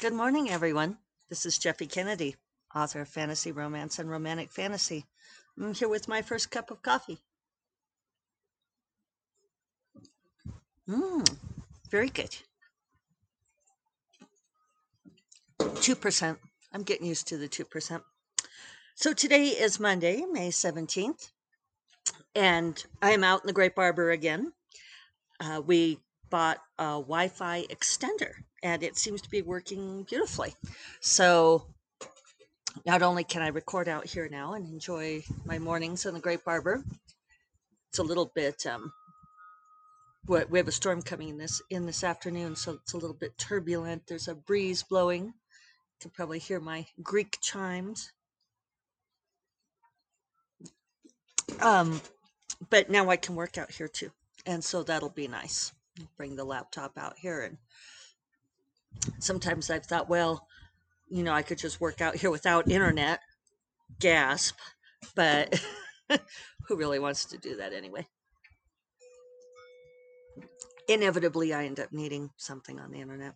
Good morning, everyone. This is Jeffe Kennedy, author of fantasy romance and romantic fantasy. I'm here with my first cup of coffee. Mmm, very good. 2%. I'm getting used to the 2%. So today is Monday, May 17th, and I am out in the Grape Arbor again. Uh, we bought a Wi Fi extender and it seems to be working beautifully. So not only can I record out here now and enjoy my mornings in the Grape Arbor, it's a little bit um, we have a storm coming in this in this afternoon, so it's a little bit turbulent. There's a breeze blowing. You can probably hear my Greek chimes. Um, but now I can work out here too, and so that'll be nice. Bring the laptop out here and sometimes I've thought, well, you know, I could just work out here without internet. Gasp. But who really wants to do that anyway? Inevitably, I end up needing something on the internet.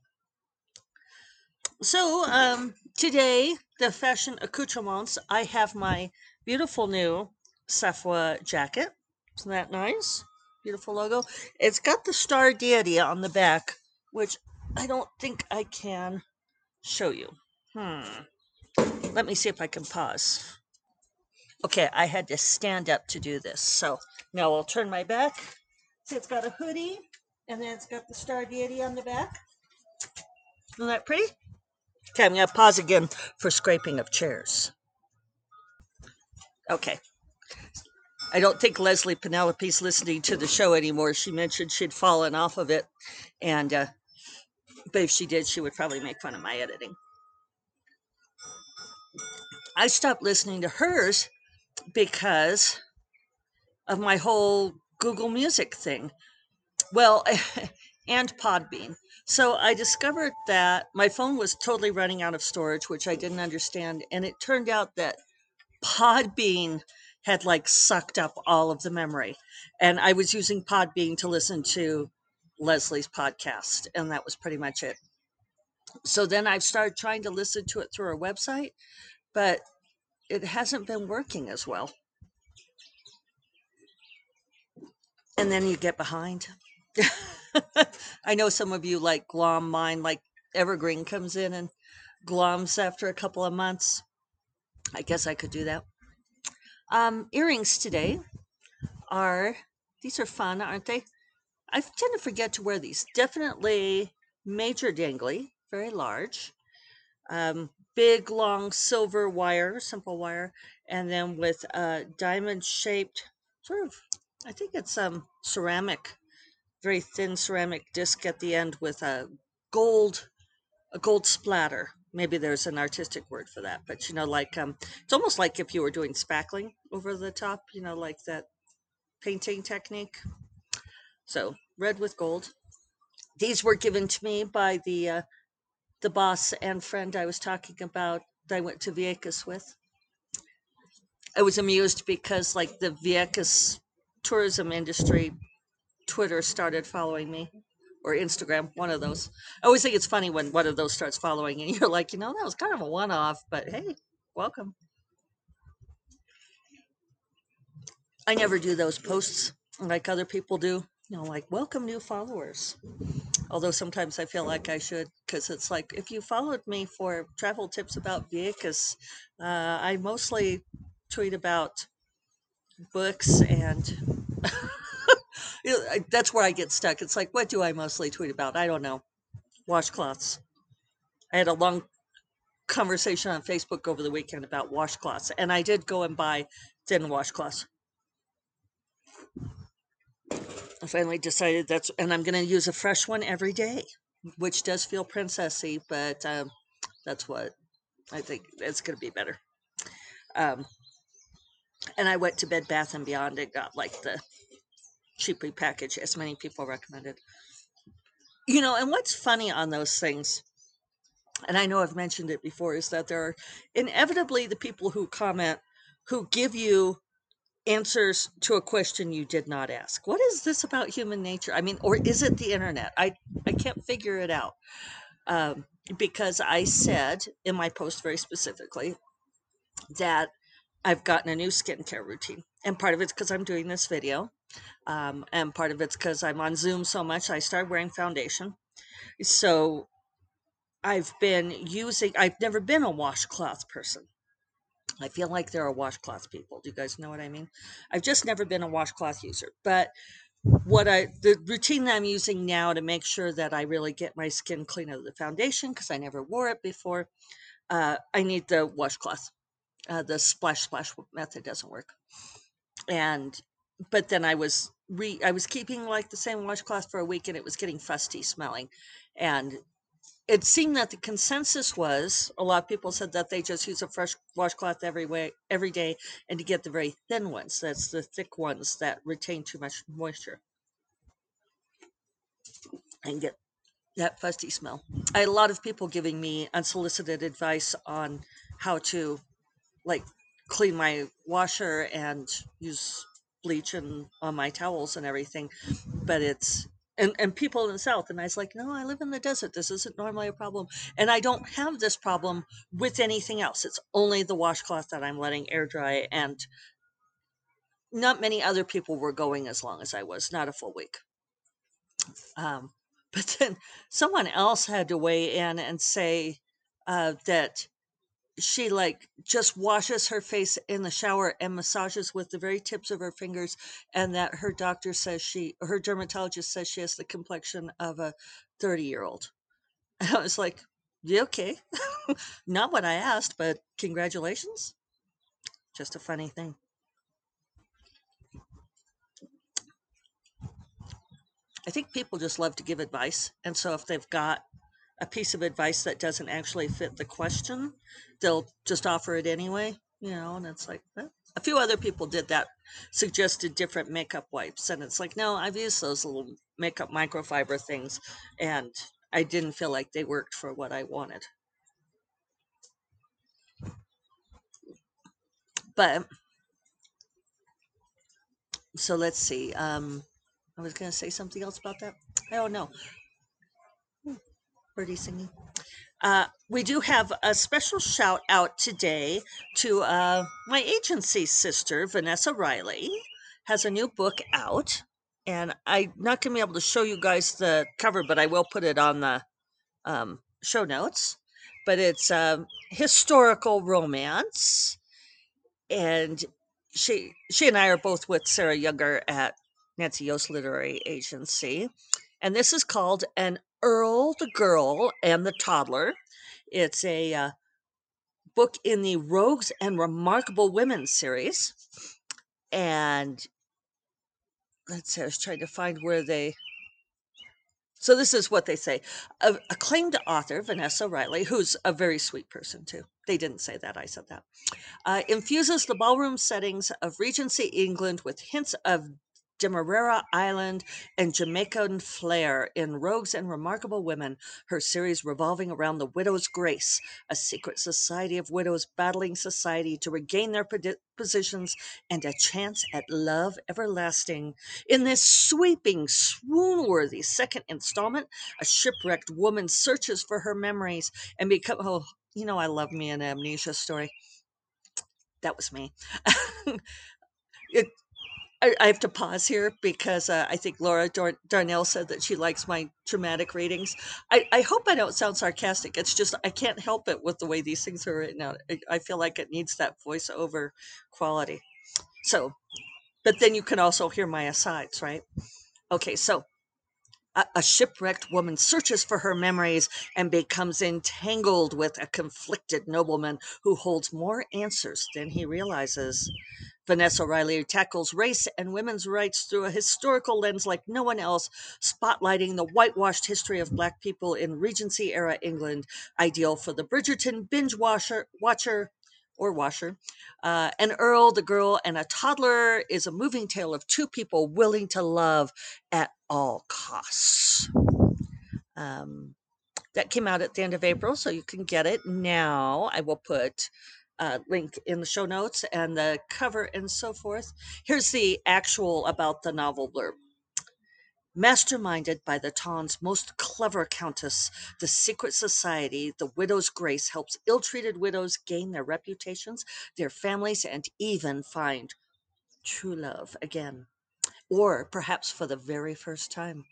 So, um, today, the fashion accoutrements, I have my beautiful new SFWA jacket. Isn't that nice? Beautiful logo. It's got the star deity on the back, which I don't think I can show you. Hmm. Let me see if I can pause. Okay, I had to stand up to do this. So now I'll turn my back. See, it's got a hoodie, and then it's got the star deity on the back. Isn't that pretty? Okay, I'm going to pause again for scraping of chairs. Okay. I don't think Leslie Penelope's listening to the show anymore. She mentioned she'd fallen off of it, and uh, but if she did, she would probably make fun of my editing. I stopped listening to hers because of my whole Google Music thing. Well, and Podbean. So I discovered that my phone was totally running out of storage, which I didn't understand. And it turned out that Podbean had like sucked up all of the memory. And I was using Podbean to listen to Leslie's podcast, and that was pretty much it. So then I've started trying to listen to it through her website, but it hasn't been working as well. And then you get behind. I know some of you like glom mine, like Evergreen comes in and gloms after a couple of months. I guess I could do that. Um, earrings today are these are fun, aren't they? I tend to forget to wear these. Definitely major dangly, very large. Um, big, long silver wire, simple wire, and then with a diamond shaped sort of, I think it's um ceramic, very thin ceramic disc at the end with a gold, a gold splatter. Maybe there's an artistic word for that, but you know, like um, it's almost like if you were doing spackling over the top, you know, like that painting technique. So red with gold. These were given to me by the uh, the boss and friend I was talking about that I went to Vieques with. I was amused because like the Vieques tourism industry Twitter started following me or Instagram, one of those. I always think it's funny when one of those starts following and you're like, you know, that was kind of a one off, but hey, welcome. I never do those posts like other people do know, like welcome new followers. Although sometimes I feel like I should, because it's like if you followed me for travel tips about Vieques, uh, I mostly tweet about books and that's where I get stuck. It's like, what do I mostly tweet about? I don't know. Washcloths. I had a long conversation on Facebook over the weekend about washcloths, and I did go and buy thin washcloths. I finally decided that's, and I'm going to use a fresh one every day, which does feel princessy, but um, that's what I think it's going to be better. Um, and I went to Bed Bath and Beyond and got like the cheaply packaged, as many people recommended. You know, and what's funny on those things, and I know I've mentioned it before, is that there are inevitably the people who comment who give you answers to a question you did not ask. What is this about human nature? I mean, or is it the internet? I I can't figure it out. Um, because I said in my post very specifically that I've gotten a new skincare routine. And part of it's because I'm doing this video. Um, and part of it's because I'm on Zoom so much, I started wearing foundation. So I've been using, I've never been a washcloth person. I feel like there are washcloth people. Do you guys know what I mean? I've just never been a washcloth user. But what I, the routine that I'm using now to make sure that I really get my skin clean of the foundation, because I never wore it before, uh, I need the washcloth. Uh, the splash splash method doesn't work. And, but then I was re, I was keeping like the same washcloth for a week and it was getting fusty smelling. And it seemed that the consensus was a lot of people said that they just use a fresh washcloth every way every day and to get the very thin ones that's the thick ones that retain too much moisture. And get that fuzzy smell. I had a lot of people giving me unsolicited advice on how to like clean my washer and use bleach and on my towels and everything but it's and and people in the south and i was like no i live in the desert. This isn't normally a problem. And i don't have this problem with anything else. It's only the washcloth that i'm letting air dry and not many other people were going as long as i was not a full week. Um, but then someone else had to weigh in and say uh, that she like just washes her face in the shower and massages with the very tips of her fingers and that her doctor says she her dermatologist says she has the complexion of a 30 year old i was like okay. Not what i asked but congratulations. Just a funny thing. I think people just love to give advice and so if they've got a piece of advice that doesn't actually fit the question, they'll just offer it anyway, you know, and it's like, eh. a few other people did that, suggested different makeup wipes. And it's like, no, I've used those little makeup microfiber things and I didn't feel like they worked for what I wanted. But so let's see. Um, I was going to say something else about that. I don't know. Birdie singing. Uh, we do have a special shout out today to uh, my agency sister, Vanessa Riley, has a new book out. And I'm not going to be able to show you guys the cover, but I will put it on the um, show notes. But it's a um, historical romance. And she she and I are both with Sarah Younger at Nancy Yost Literary Agency. And this is called An Earl, the Girl, and the Toddler. It's a uh, book in the Rogues and Remarkable Women series. And let's see, I was trying to find where they. So this is what they say. A acclaimed author, Vanessa Riley, who's a very sweet person too. They didn't say that, I said that. Uh, infuses the ballroom settings of Regency England with hints of Demerara Island, and Jamaican flair in Rogues and Remarkable Women, her series revolving around the Widow's Grace, a secret society of widows battling society to regain their positions and a chance at love everlasting. In this sweeping, swoon worthy second installment, a shipwrecked woman searches for her memories and become. Oh, you know, I love me an amnesia story. That was me. it I, I have to pause here because uh, I think Laura Dar- Darnell said that she likes my dramatic readings. I, I hope I don't sound sarcastic. It's just I can't help it with the way these things are written out. I, I feel like it needs that voiceover quality. So, but then you can also hear my asides, right? Okay, so a, a shipwrecked woman searches for her memories and becomes entangled with a conflicted nobleman who holds more answers than he realizes. Vanessa Riley tackles race and women's rights through a historical lens like no one else, spotlighting the whitewashed history of Black people in Regency era England, ideal for the Bridgerton binge washer, watcher or washer. Uh, an Earl, the girl, and a toddler is a moving tale of two people willing to love at all costs. Um, that came out at the end of April, so you can get it now. I will put uh, link in the show notes and the cover and so forth. Here's the actual about the novel blurb. Masterminded by the ton's most clever countess, the secret society, the Widow's Grace, helps ill treated widows gain their reputations, their families, and even find true love again, or perhaps for the very first time.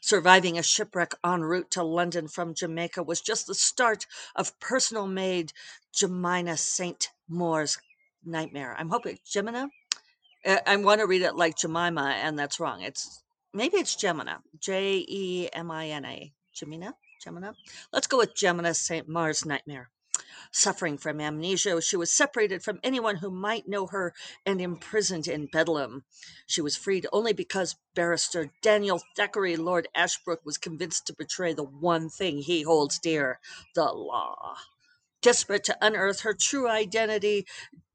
Surviving a shipwreck en route to London from Jamaica was just the start of personal maid Jemina St. Mars's nightmare. I'm hoping Jemina? Uh, I want to read it like Jemima, and that's wrong. It's maybe it's Gemina. J E M I N A. Gemina? Gemina? Let's go with Gemina St. Mars Nightmare. Suffering from amnesia, she was separated from anyone who might know her and imprisoned in Bedlam. She was freed only because barrister Daniel Thackeray, Lord Ashbrook, was convinced to betray the one thing he holds dear the law. Desperate to unearth her true identity,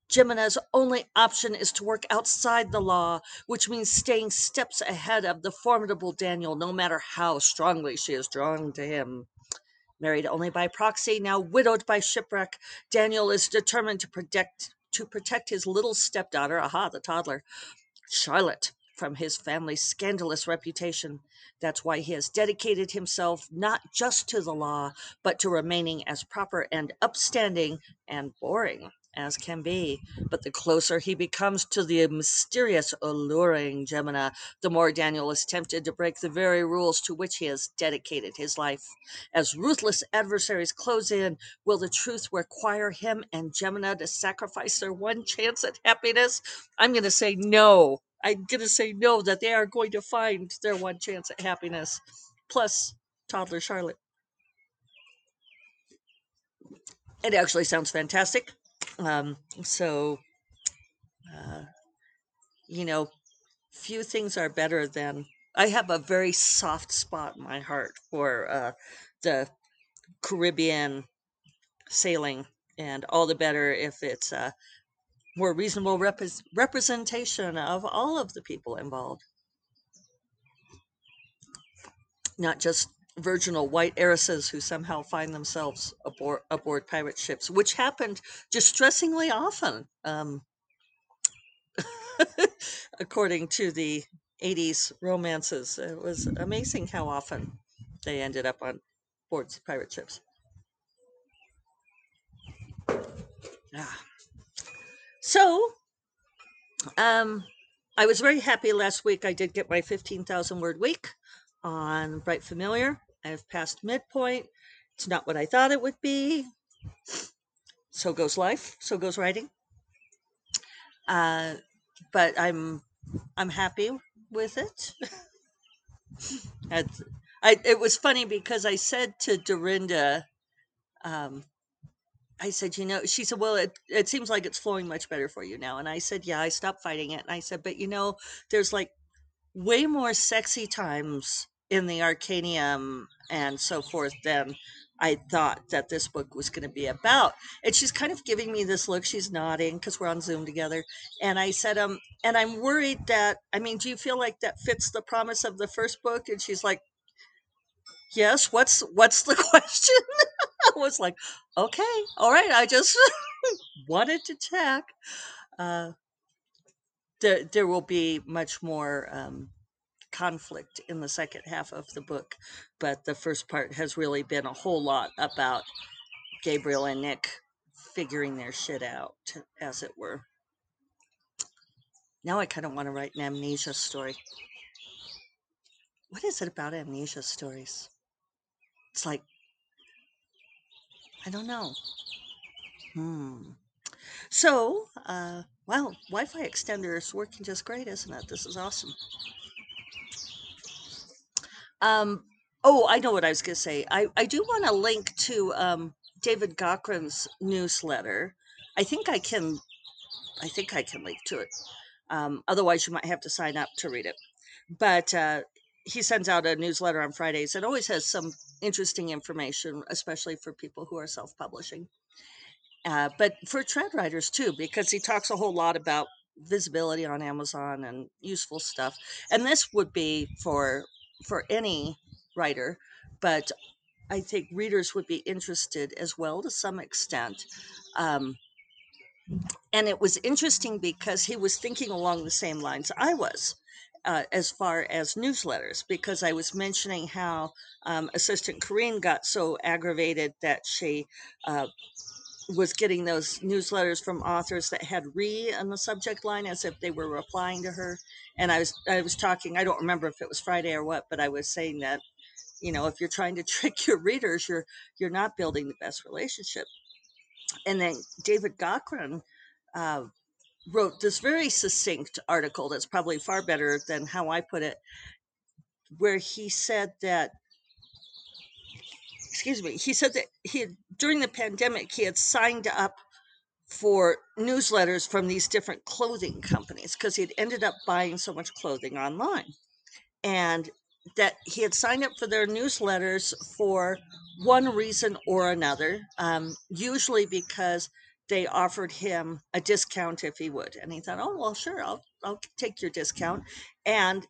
Jimena's only option is to work outside the law, which means staying steps ahead of the formidable Daniel, no matter how strongly she is drawn to him. Married only by proxy, now widowed by shipwreck, Daniel is determined to protect to protect his little stepdaughter, aha, the toddler, Charlotte, from his family's scandalous reputation. That's why he has dedicated himself not just to the law, but to remaining as proper and upstanding and boring as can be. But the closer he becomes to the mysterious, alluring Gemina, the more Daniel is tempted to break the very rules to which he has dedicated his life. As ruthless adversaries close in, will the truth require him and Gemina to sacrifice their one chance at happiness? I'm going to say no. I'm going to say no, that they are going to find their one chance at happiness. Plus, toddler Charlotte. It actually sounds fantastic. Um, so, uh, you know, few things are better than I have a very soft spot in my heart for uh, the Caribbean sailing, and all the better if it's a more reasonable repres representation of all of the people involved, not just virginal white heiresses who somehow find themselves aboard, aboard pirate ships, which happened distressingly often, um, according to the 80s romances. It was amazing how often they ended up on board pirate ships. Ah. So, um, I was very happy last week. I did get my 15,000 word week on Bright Familiar. I've passed midpoint. It's not what I thought it would be. So goes life. So goes writing. Uh, but I'm I'm happy with it. I, it was funny because I said to Dorinda, um, I said, you know, she said, well, it, it seems like it's flowing much better for you now. And I said, yeah, I stopped fighting it. And I said, but you know, there's like way more sexy times in the Arcanium and so forth than I thought that this book was going to be about. And she's kind of giving me this look. She's nodding because we're on Zoom together. And I said, um, and I'm worried that, I mean, do you feel like that fits the promise of the first book? And she's like, yes. What's what's the question? I was like, okay, all right. I just wanted to check. Uh, there, there will be much more um, conflict in the second half of the book, but the first part has really been a whole lot about Gabriel and Nick figuring their shit out, as it were. Now I kind of want to write an amnesia story. What is it about amnesia stories? It's like, I don't know. Hmm. So, uh, wow, Wi Fi extender is working just great, isn't it? This is awesome. Um, oh, I know what I was going to say. I, I do want to link to um, David Gaughran's newsletter. I think I can. I think I can link to it. Um, otherwise, you might have to sign up to read it. But uh, he sends out a newsletter on Fridays. It always has some interesting information, especially for people who are self-publishing. Uh, but for trad writers too, because he talks a whole lot about visibility on Amazon and useful stuff. And this would be for for any writer, but I think readers would be interested as well to some extent. Um, and it was interesting because he was thinking along the same lines I was. uh, as far as newsletters because I was mentioning how um, Assistant Carien got so aggravated that she uh, was getting those newsletters from authors that had "re" on the subject line as if they were replying to her. And I was I was talking. I don't remember if it was Friday or what, but I was saying that you know if you're trying to trick your readers, you're you're not building the best relationship. And then David Gaughran uh, wrote this very succinct article that's probably far better than how I put it, where he said that, excuse me, he said that he had, during the pandemic, he had signed up for newsletters from these different clothing companies because he had ended up buying so much clothing online. And that he had signed up for their newsletters for one reason or another, um, usually because they offered him a discount if he would. And he thought, oh, well, sure, I'll, I'll take your discount. And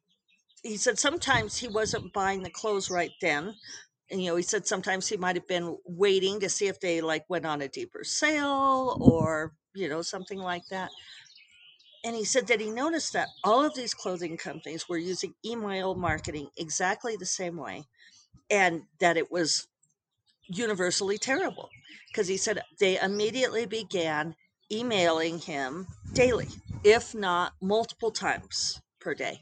he said sometimes he wasn't buying the clothes right then. You know, he said sometimes he might have been waiting to see if they like went on a deeper sale or, you know, something like that. And he said that he noticed that all of these clothing companies were using email marketing exactly the same way and that it was universally terrible because he said they immediately began emailing him daily, if not multiple times per day.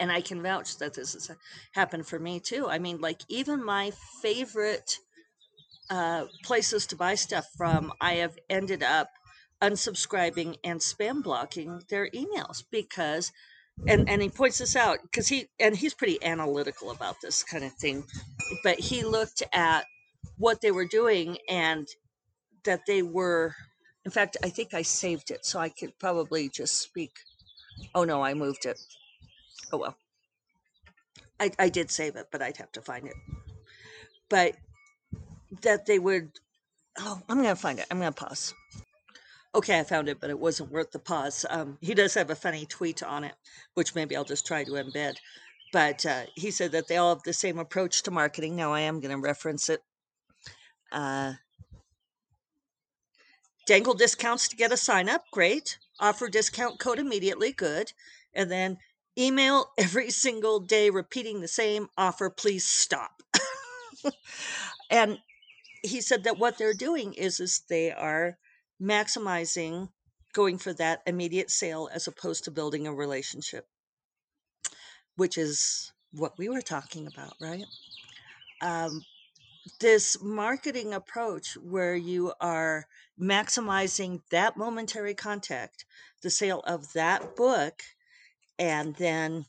And I can vouch that this has happened for me too. I mean, like, even my favorite uh, places to buy stuff from, I have ended up unsubscribing and spam blocking their emails because and and he points this out because he and he's pretty analytical about this kind of thing but he looked at what they were doing and that they were in fact i think i saved it so i could probably just speak oh no i moved it oh well. I, I did save it but i'd have to find it. But that they would oh i'm gonna find it. I'm gonna pause. Okay i found it but it wasn't worth the pause. Um, he does have a funny tweet on it which maybe i'll just try to embed. But uh, he said that they all have the same approach to marketing. Now i am going to reference it. Uh, dangle discounts to get a sign up, great. Offer discount code immediately, good. And then email every single day repeating the same offer, please stop. and he said that what they're doing is is they are maximizing going for that immediate sale as opposed to building a relationship which is what we were talking about right um, this marketing approach where you are maximizing that momentary contact, the sale of that book, and then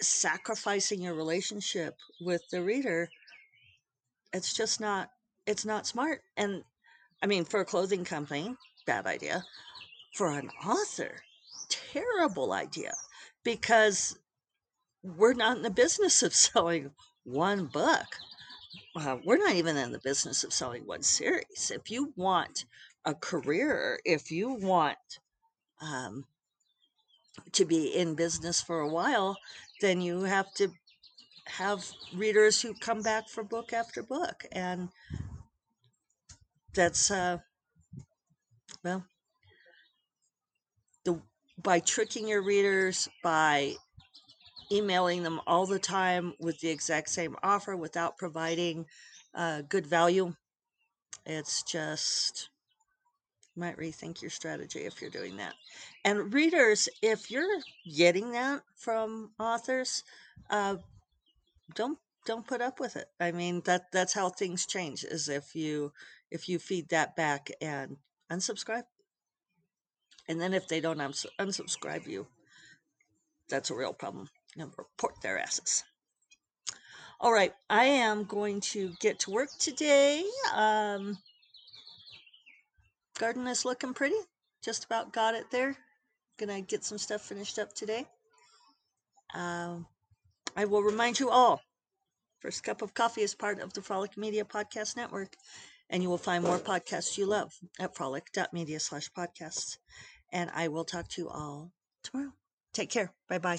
sacrificing your relationship with the reader, it's just not it's not smart. And I mean, for a clothing company, bad idea. For an author, terrible idea because we're not in the business of selling one book uh, we're not even in the business of selling one series. If you want a career, if you want um, to be in business for a while, then you have to have readers who come back for book after book. And that's, uh, well, the, by tricking your readers, by emailing them all the time with the exact same offer without providing uh, good value. It's just might rethink your strategy if you're doing that. And readers, if you're getting that from authors, uh, don't don't put up with it. I mean that that's how things change. Is if you if you feed that back and unsubscribe, and then if they don't uns- unsubscribe you, that's a real problem and report their asses. All right, I am going to get to work today. Um, garden is looking pretty. Just about got it there. Gonna get some stuff finished up today. Um, I will remind you all First Cup of Coffee is part of the Frolic Media Podcast Network, and you will find more podcasts you love at frolic.media slash podcasts. And I will talk to you all tomorrow. Take care. Bye bye.